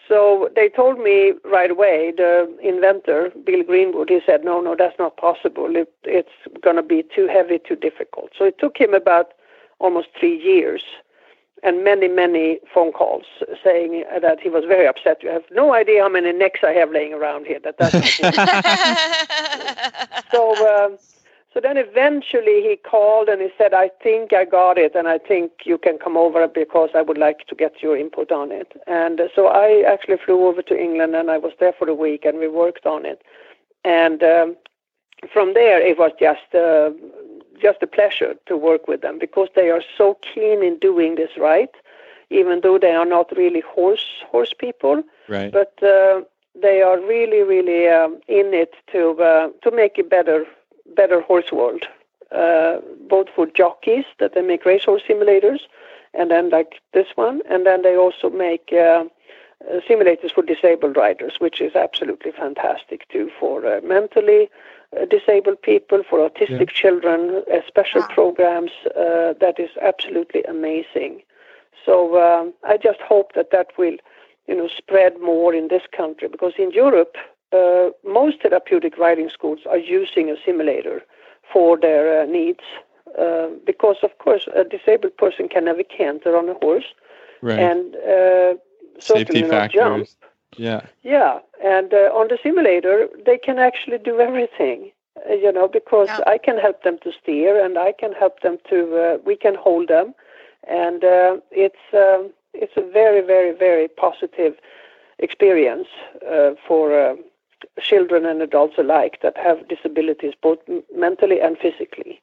So they told me right away, the inventor, Bill Greenwood, he said, no, no, that's not possible. It, it's going to be too heavy, too difficult. So it took him about almost three years and many, many phone calls saying that he was very upset. You have no idea how many necks I have laying around here. That that's so. Um, so then eventually he called and he said, I think I got it and I think you can come over because I would like to get your input on it. And so I actually flew over to England and I was there for a week and we worked on it. And um, from there it was just uh, just a pleasure to work with them because they are so keen in doing this right, even though they are not really horse horse people. Right. But uh, they are really, really um, in it to uh, to make it better better horse world, uh, both for jockeys that they make racehorse simulators, and then like this one, and then they also make uh, uh, simulators for disabled riders, which is absolutely fantastic too for uh, mentally uh, disabled people, for autistic yeah. children, uh, special wow. programs. Uh, that is absolutely amazing. So um, I just hope that that will, you know, spread more in this country because in Europe, uh, most therapeutic riding schools are using a simulator for their uh, needs. Uh, because of course a disabled person can never canter on a horse, right. and uh, certainly not jump. Yeah. Yeah, and uh, on the simulator they can actually do everything. Uh, you know, because yeah. I can help them to steer, and I can help them to. Uh, we can hold them, and uh, it's um, it's a very, very, very positive experience for children and adults alike that have disabilities, both mentally and physically.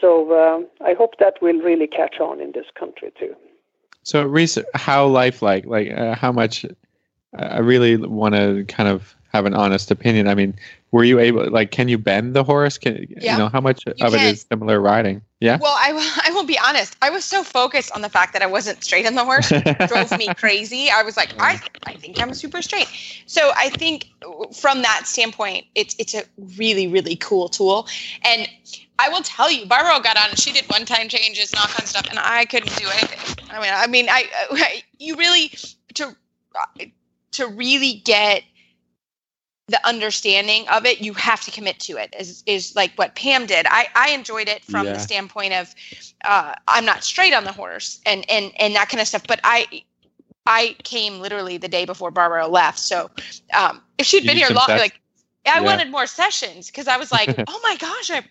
So uh, I hope that will really catch on in this country too. So, Reese, how lifelike? Like, uh, how much? I really want to kind of have an honest opinion. I mean, were you able? Like, can you bend the horse? Can yeah. you know how much you of can. it is similar riding? Yeah. Well, I. I will be honest. I was so focused on the fact that I wasn't straight on the horse, it drove me crazy. I was like, I, I think I'm super straight. So I think from that standpoint, it's it's a really really cool tool, and I will tell you, Barbara got on and she did one time changes, and all knock on stuff, and I couldn't do anything. I mean, I mean, I, I you really to to really get the understanding of it, you have to commit to it. Is is like what Pam did. I I enjoyed it from yeah. the standpoint of uh, I'm not straight on the horse and and and that kind of stuff. But I I came literally the day before Barbara left, so um, if she'd been here long, like I yeah. wanted more sessions because I was like, oh my gosh, I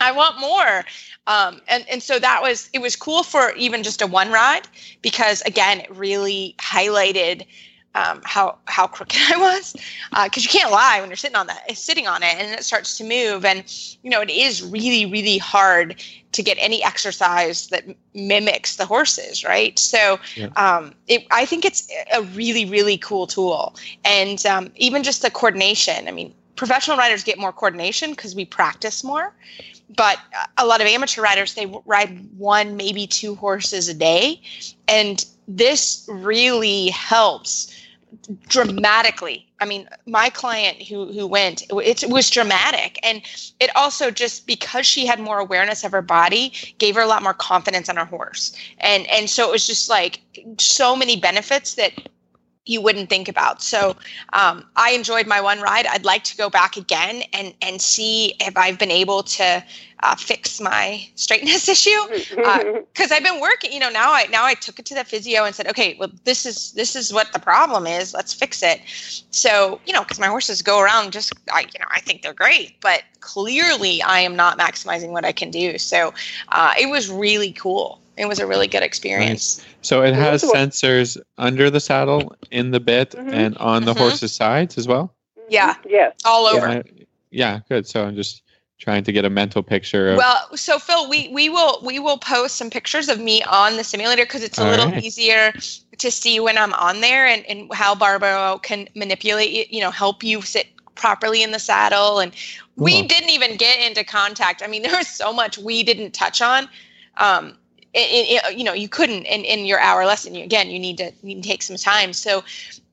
I want more. Um, and, and so that was, it was cool for even just a one ride because again, it really highlighted um, how how crooked I was, because uh, you can't lie when you're sitting on that, sitting on it, and it starts to move, and you know it is really really hard to get any exercise that mimics the horses, right? So yeah. um, it, I think it's a really really cool tool, and um, even just the coordination. I mean, professional riders get more coordination because we practice more, but a lot of amateur riders they ride one maybe two horses a day and this really helps dramatically. I mean my client who who went it, it, was dramatic. And it also just because she had more awareness of her body gave her a lot more confidence on her horse. And and so it was just like so many benefits that you wouldn't think about. So um, I enjoyed my one ride. I'd like to go back again and and see if I've been able to uh, fix my straightness issue because uh, I've been working. You know, now I now I took it to the physio and said, okay, well this is this is what the problem is. Let's fix it. So you know, because my horses go around just I you know I think they're great, but clearly I am not maximizing what I can do. So uh, it was really cool it was a really good experience. Nice. So it has sensors under the saddle, in the bit, mm-hmm. and on the mm-hmm. horse's sides as well. Yeah. Yeah. All over. Yeah, yeah, good. So I'm just trying to get a mental picture. Of... Well, so Phil, we we will we will post some pictures of me on the simulator because it's a All little right. easier to see when I'm on there and, and how Barbro can manipulate, you you know, help you sit properly in the saddle. And we didn't even get into contact. I mean, there was so much we didn't touch on. Um, it, it, you know you couldn't in, in your hour lesson you, again you need to you need to take some time. So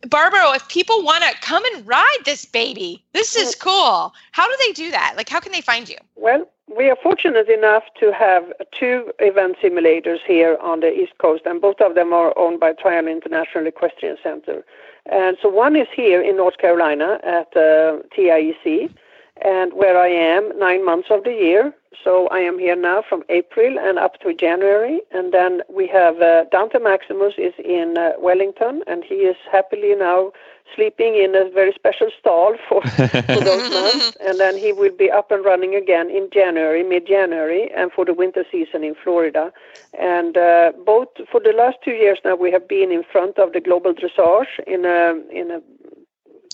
barbara if people want to come and ride this baby this is cool. How do they do that? Like how can they find you? Well we are fortunate enough to have two event simulators here on the east coast and both of them are owned by Tryon international equestrian center. And so one is here in north carolina at uh, tiec and where I am nine months of the year. So I am here now from April and up to January. And then we have uh, Dante Maximus is in uh, Wellington, and he is happily now sleeping in a very special stall for, for those months. And then he will be up and running again in January, mid-January, and for the winter season in Florida. And uh, both for the last two years now, we have been in front of the Global Dressage in a in a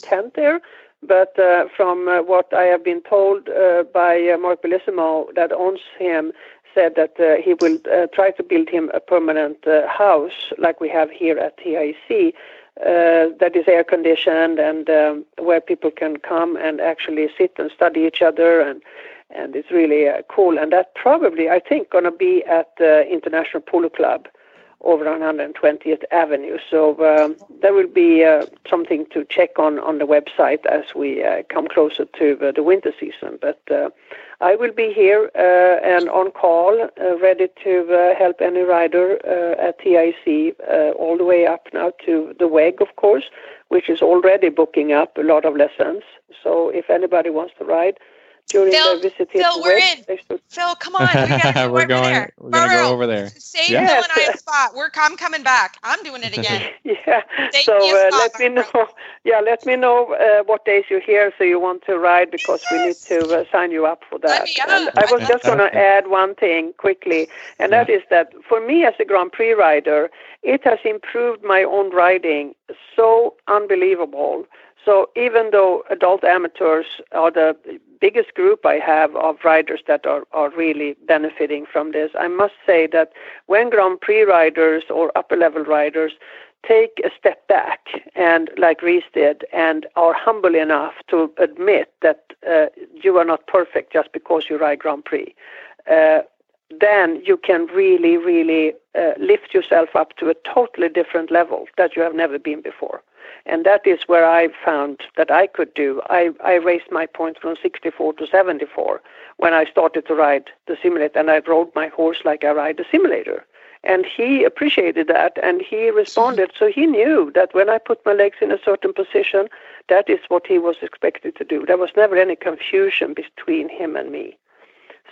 tent there but uh, from uh, what I have been told uh, by Mark Bellissimo, that owns him, said that uh, he will uh, try to build him a permanent uh, house like we have here at TIC. that is air conditioned and um, where people can come and actually sit and study each other and and it's really cool and that probably I think going to be at the International Polo Club over on 120th Avenue. So um, there will be uh, something to check on on the website as we uh, come closer to uh, the winter season. But uh, I will be here uh, and on call, uh, ready to help any rider at TIC all the way up now to the WEG, of course, which is already booking up a lot of lessons. So if anybody wants to ride, during Phil, the visit Phil, we're in. Phil, come on. We we're going. There. We're going to go over there. Save yes. Phil and I a spot. We're I'm coming back. I'm doing it again. yeah. Save so me uh, let me know. Yeah, let me know uh, what days you're here, so you want to ride, because yes. we need to uh, sign you up for that. And I was just going to add one thing quickly, and that is that for me as a Grand Prix rider, it has improved my own riding so unbelievable. So even though adult amateurs are the biggest group I have of riders that are, are really benefiting from this. I must say that when Grand Prix riders or upper level riders take a step back and like Reese did and are humble enough to admit that uh, you are not perfect just because you ride Grand Prix, uh, then you can really, really uh, lift yourself up to a totally different level that you have never been before. And that is where I found that I could do. I, I raised my points from 64 to 74 when I started to ride the simulator, and I rode my horse like I ride a simulator. And he appreciated that, and he responded. So he knew that when I put my legs in a certain position, that is what he was expected to do. There was never any confusion between him and me.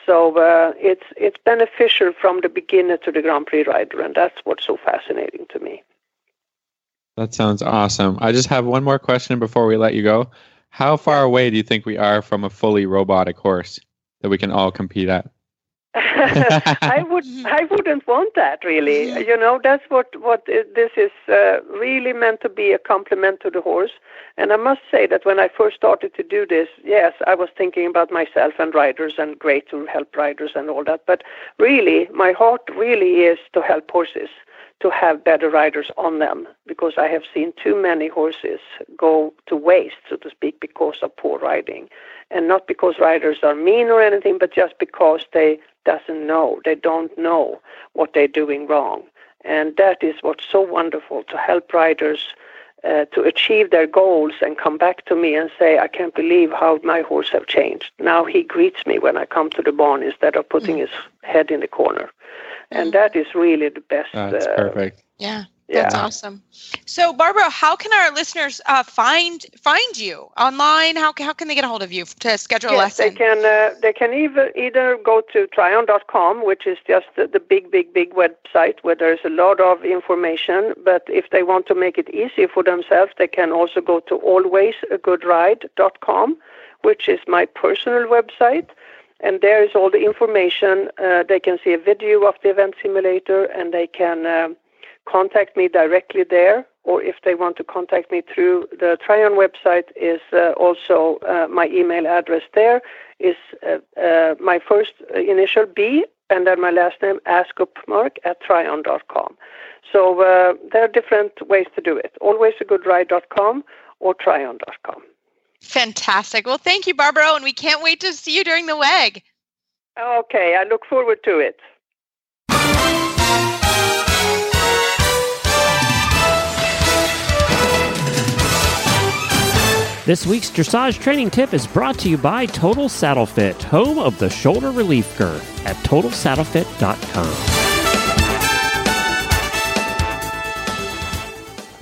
So uh, it's it's beneficial from the beginner to the Grand Prix rider, and that's what's so fascinating to me. That sounds awesome. I just have one more question before we let you go. How far away do you think we are from a fully robotic horse that we can all compete at? I would I wouldn't want that really. You know, that's what what this is uh, really meant to be a complement to the horse. And I must say that when I first started to do this, yes, I was thinking about myself and riders and great to help riders and all that. But really, my heart really is to help horses to have better riders on them because I have seen too many horses go to waste, so to speak, because of poor riding. And not because riders are mean or anything, but just because they doesn't know. They don't know what they're doing wrong. And that is what's so wonderful to help riders uh, to achieve their goals and come back to me and say, I can't believe how my horse have changed. Now he greets me when I come to the barn instead of putting mm. his head in the corner and that is really the best. That's uh, perfect. Yeah. That's yeah. awesome. So, Barbara, how can our listeners uh, find find you online? How, how can they get a hold of you to schedule yes, a lesson? They can uh, they can either either go to tryon.com, which is just the, the big big big website where there's a lot of information. But if they want to make it easy for themselves, they can also go to alwaysagoodride.com, which is my personal website and there is all the information. Uh, they can see a video of the event simulator, and they can um, contact me directly there. Or if they want to contact me through the Tryon website, is uh, also uh, my email address. There is uh, uh, my first initial B, and then my last name Askupmark at Tryon.com. So uh, there are different ways to do it. Alwaysagoodride.com or Tryon.com. Fantastic. Well, thank you, Barbara, and we can't wait to see you during the WEG. Okay, I look forward to it. This week's dressage training tip is brought to you by Total Saddle Fit, home of the shoulder relief girth at totalsaddlefit.com.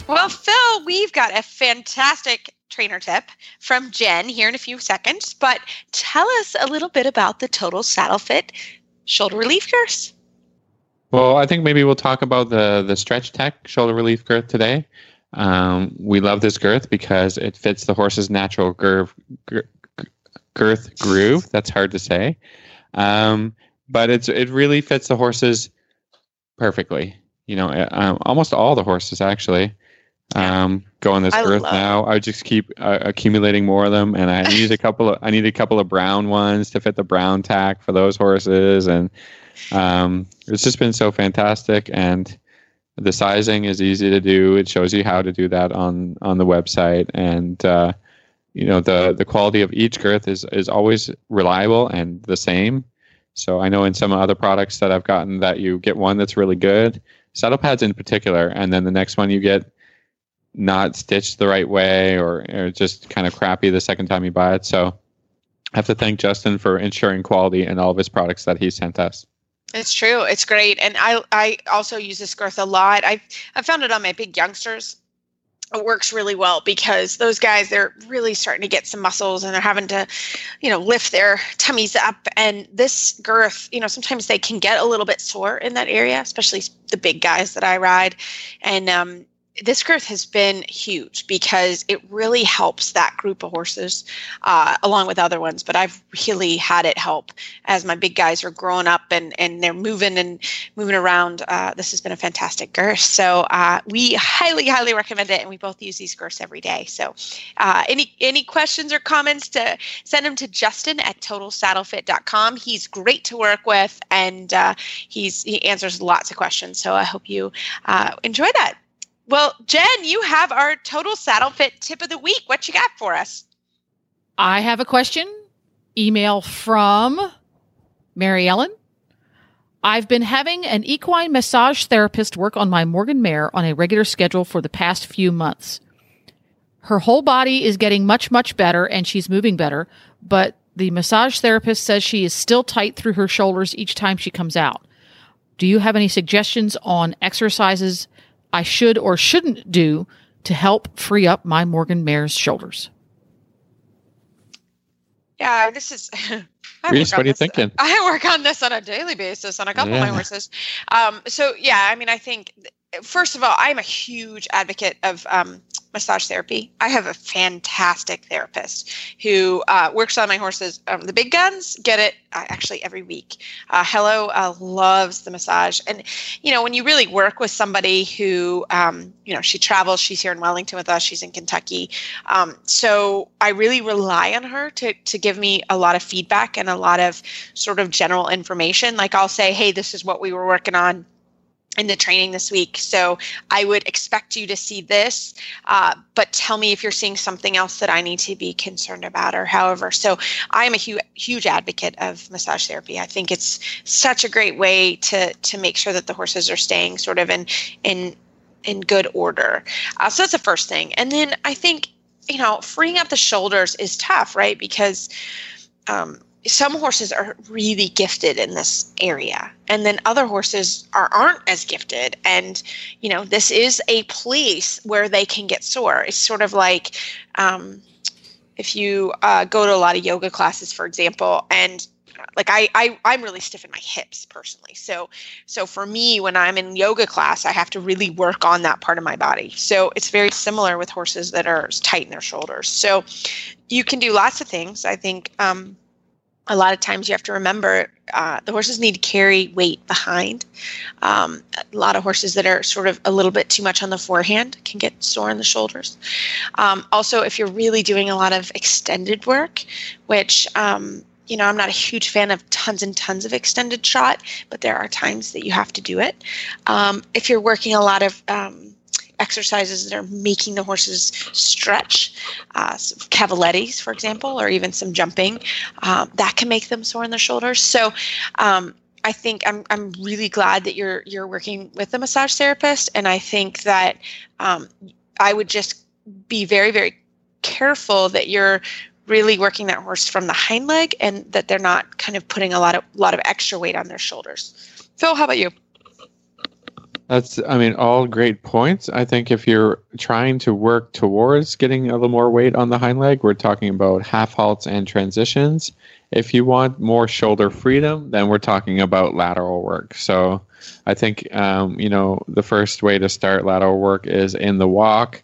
Well, Phil, we've got a fantastic trainer tip from Jen here in a few seconds, but tell us a little bit about the Total Saddle Fit shoulder relief girth. Well, I think maybe we'll talk about the the StretchTec shoulder relief girth today. Um, we love this girth because it fits the horse's natural girth, girth groove. That's hard to say, um, but it's it really fits the horses perfectly. You know, uh, almost all the horses actually um, go on this I girth now. I just keep uh, accumulating more of them, and I need a couple of I need a couple of brown ones to fit the brown tack for those horses, and um, it's just been so fantastic. And the sizing is easy to do. It shows you how to do that on on the website, and uh, you know the the quality of each girth is is always reliable and the same. So I know in some other products that I've gotten that you get one that's really good, saddle pads in particular, and then the next one you get not stitched the right way or, or just kind of crappy the second time you buy it. So I have to thank Justin for ensuring quality in all of his products that he sent us. It's true. It's great. And I I also use this girth a lot. I I found it on my big youngsters. It works really well because those guys they're really starting to get some muscles and they're having to, you know, lift their tummies up. And this girth, you know, sometimes they can get a little bit sore in that area, especially the big guys that I ride. And um, this growth has been huge because it really helps that group of horses uh, along with other ones but i've really had it help as my big guys are growing up and, and they're moving and moving around. Uh, this has been a fantastic girth. So uh, we highly highly recommend it and we both use these girths every day. So uh, any any questions or comments to send them to justin at totalsaddlefit.com he's great to work with and uh, he's he answers lots of questions. So i hope you uh, enjoy that well, Jen, you have our total saddle fit tip of the week. What you got for us? I have a question. Email from Mary Ellen. I've been having an equine massage therapist work on my Morgan mare on a regular schedule for the past few months. Her whole body is getting much, much better and she's moving better, but the massage therapist says she is still tight through her shoulders each time she comes out. Do you have any suggestions on exercises I should or shouldn't do to help free up my Morgan mare's shoulders? Yeah, this is. Reese, what are you thinking? I work on this on a daily basis on a couple yeah. of my horses. Um, so yeah, I mean, I think first of all, I'm a huge advocate of um, massage therapy. I have a fantastic therapist who uh, works on my horses. Um, the big guns get it uh, actually every week. Uh, Hello uh, loves the massage, and you know when you really work with somebody who, um, you know, she travels. She's here in Wellington with us. She's in Kentucky, um, so I really rely on her to to give me a lot of feedback and a lot of sort of general information. Like I'll say, hey, this is what we were working on in the training this week. So I would expect you to see this, uh, but tell me if you're seeing something else that I need to be concerned about or however. So I am a huge, huge advocate of massage therapy. I think it's such a great way to to make sure that the horses are staying sort of in in in good order. Uh, so that's the first thing. And then I think you know freeing up the shoulders is tough, right? Because um, some horses are really gifted in this area and then other horses are aren't as gifted. And you know this is a place where they can get sore. It's sort of like um, if you uh, go to a lot of yoga classes for example and like I, I i'm really stiff in my hips personally. So so for me when i'm in yoga class i have to really work on that part of my body. So it's very similar with horses that are tight in their shoulders. So you can do lots of things. I think um, a lot of times you have to remember uh, the horses need to carry weight behind. Um, a lot of horses that are sort of a little bit too much on the forehand can get sore in the shoulders. Um, also, if you're really doing a lot of extended work, which um, you know, I'm not a huge fan of tons and tons of extended trot, but there are times that you have to do it. Um, if you're working a lot of um, exercises that are making the horses stretch, uh, cavalettis, for example, or even some jumping, um, that can make them sore in the shoulders. So um, I think I'm I'm really glad that you're you're working with a massage therapist, and I think that um, I would just be very very careful that you're really working that horse from the hind leg and that they're not kind of putting a lot of lot of extra weight on their shoulders. Phil, how about you? That's, I mean, all great points. I think if you're trying to work towards getting a little more weight on the hind leg, we're talking about half halts and transitions. If you want more shoulder freedom, then we're talking about lateral work. So I think, um, you know, the first way to start lateral work is in the walk,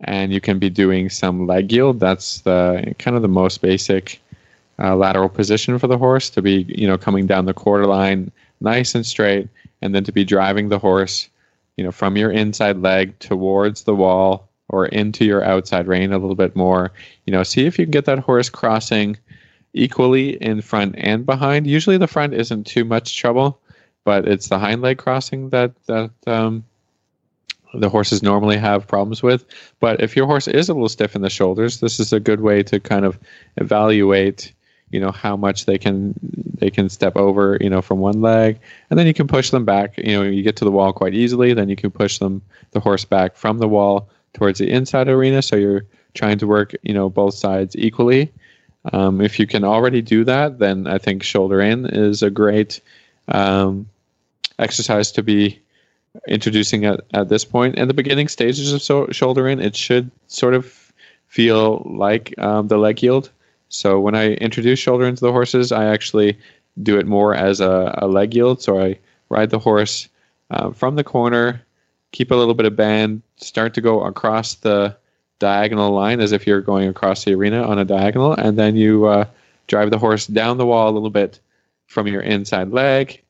and you can be doing some leg yield. That's the kind of the most basic uh, lateral position for the horse to be, you know, coming down the quarter line nice and straight, and then to be driving the horse you know, from your inside leg towards the wall or into your outside rein a little bit more. You know, see if you can get that horse crossing equally in front and behind. Usually the front isn't too much trouble, but it's the hind leg crossing that that um, the horses normally have problems with. But if your horse is a little stiff in the shoulders, this is a good way to kind of evaluate, you know how much they can they can step over you know from one leg. And then you can push them back. You know you get to the wall quite easily. Then you can push them the horse back from the wall towards the inside arena. So you're trying to work you know both sides equally. Um, if you can already do that then i think shoulder in is a great um, exercise to be introducing at, at this point. And the beginning stages of so, shoulder in it should sort of feel like um, the leg yield so when I introduce shoulder into the horses, I actually do it more as a, a leg yield. So I ride the horse uh, from the corner, keep a little bit of bend, start to go across the diagonal line as if you're going across the arena on a diagonal, and then you uh, drive the horse down the wall a little bit from your inside leg.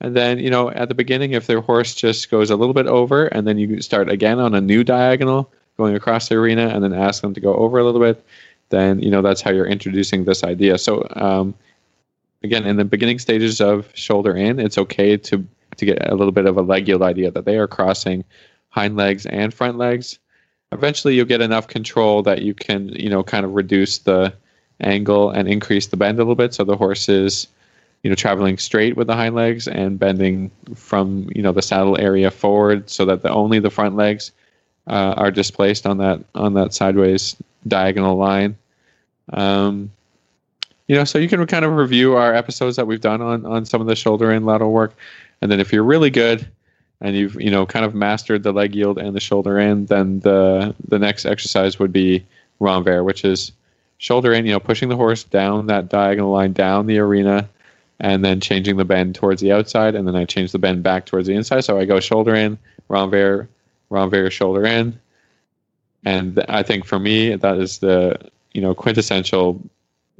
And then, you know, at the beginning, if their horse just goes a little bit over, and then you start again on a new diagonal going across the arena, and then ask them to go over a little bit then you know that's how you're introducing this idea. So um, again, in the beginning stages of shoulder in, it's okay to to get a little bit of a leg yield idea that they are crossing hind legs and front legs. Eventually, you'll get enough control that you can you know kind of reduce the angle and increase the bend a little bit, so the horse is you know traveling straight with the hind legs and bending from you know the saddle area forward, so that the only the front legs uh, are displaced on that on that sideways diagonal line. Um, you know, so you can kind of review our episodes that we've done on on some of the shoulder and lateral work, and then if you're really good and you've you know kind of mastered the leg yield and the shoulder in, then the the next exercise would be renvers, which is shoulder in, you know, pushing the horse down that diagonal line down the arena, and then changing the bend towards the outside, and then I change the bend back towards the inside. So I go shoulder in, renvers, renvers, shoulder in, and I think for me that is the you know quintessential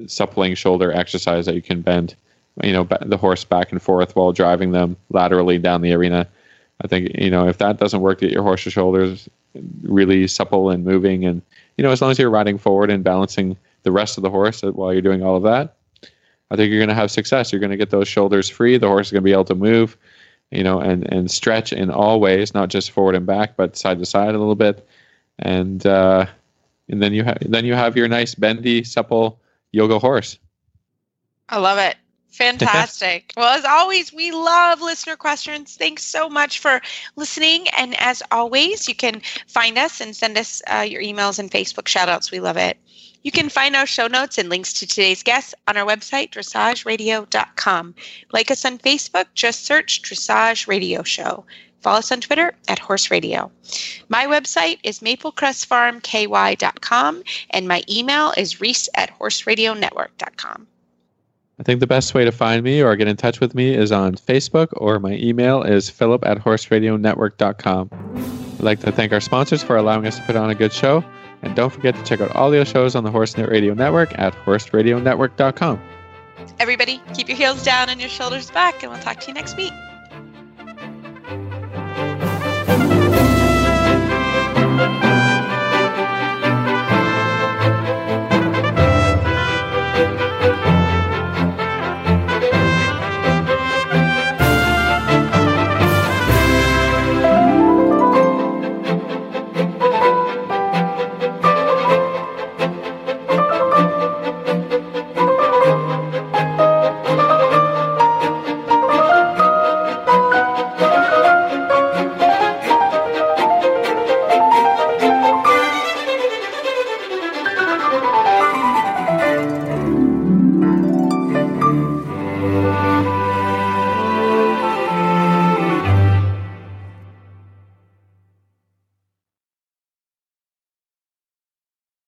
suppling shoulder exercise that you can bend you know the horse back and forth while driving them laterally down the arena. I think you know if that doesn't work, get your horse's shoulders really supple and moving, and you know as long as you're riding forward and balancing the rest of the horse while you're doing all of that, I think you're going to have success. You're going to get those shoulders free. The horse is going to be able to move, you know, and and stretch in all ways, not just forward and back, but side to side a little bit, and uh, and then you have then you have your nice bendy, supple yoga horse. I love it. Fantastic. well, as always, we love listener questions. Thanks so much for listening. And as always, you can find us and send us uh, your emails and Facebook shoutouts. We love it. You can find our show notes and links to today's guests on our website, dressageradio.com. Like us on Facebook, just search Dressage Radio Show. Follow us on Twitter at Horse Radio. My website is maplecrestfarmky.com and my email is reese at horseradionetwork.com. I think the best way to find me or get in touch with me is on Facebook or my email is philip at horseradionetwork.com. I'd like to thank our sponsors for allowing us to put on a good show. And don't forget to check out all the shows on the HorseNet Radio Network at horseradionetwork.com. Everybody, keep your heels down and your shoulders back, and we'll talk to you next week.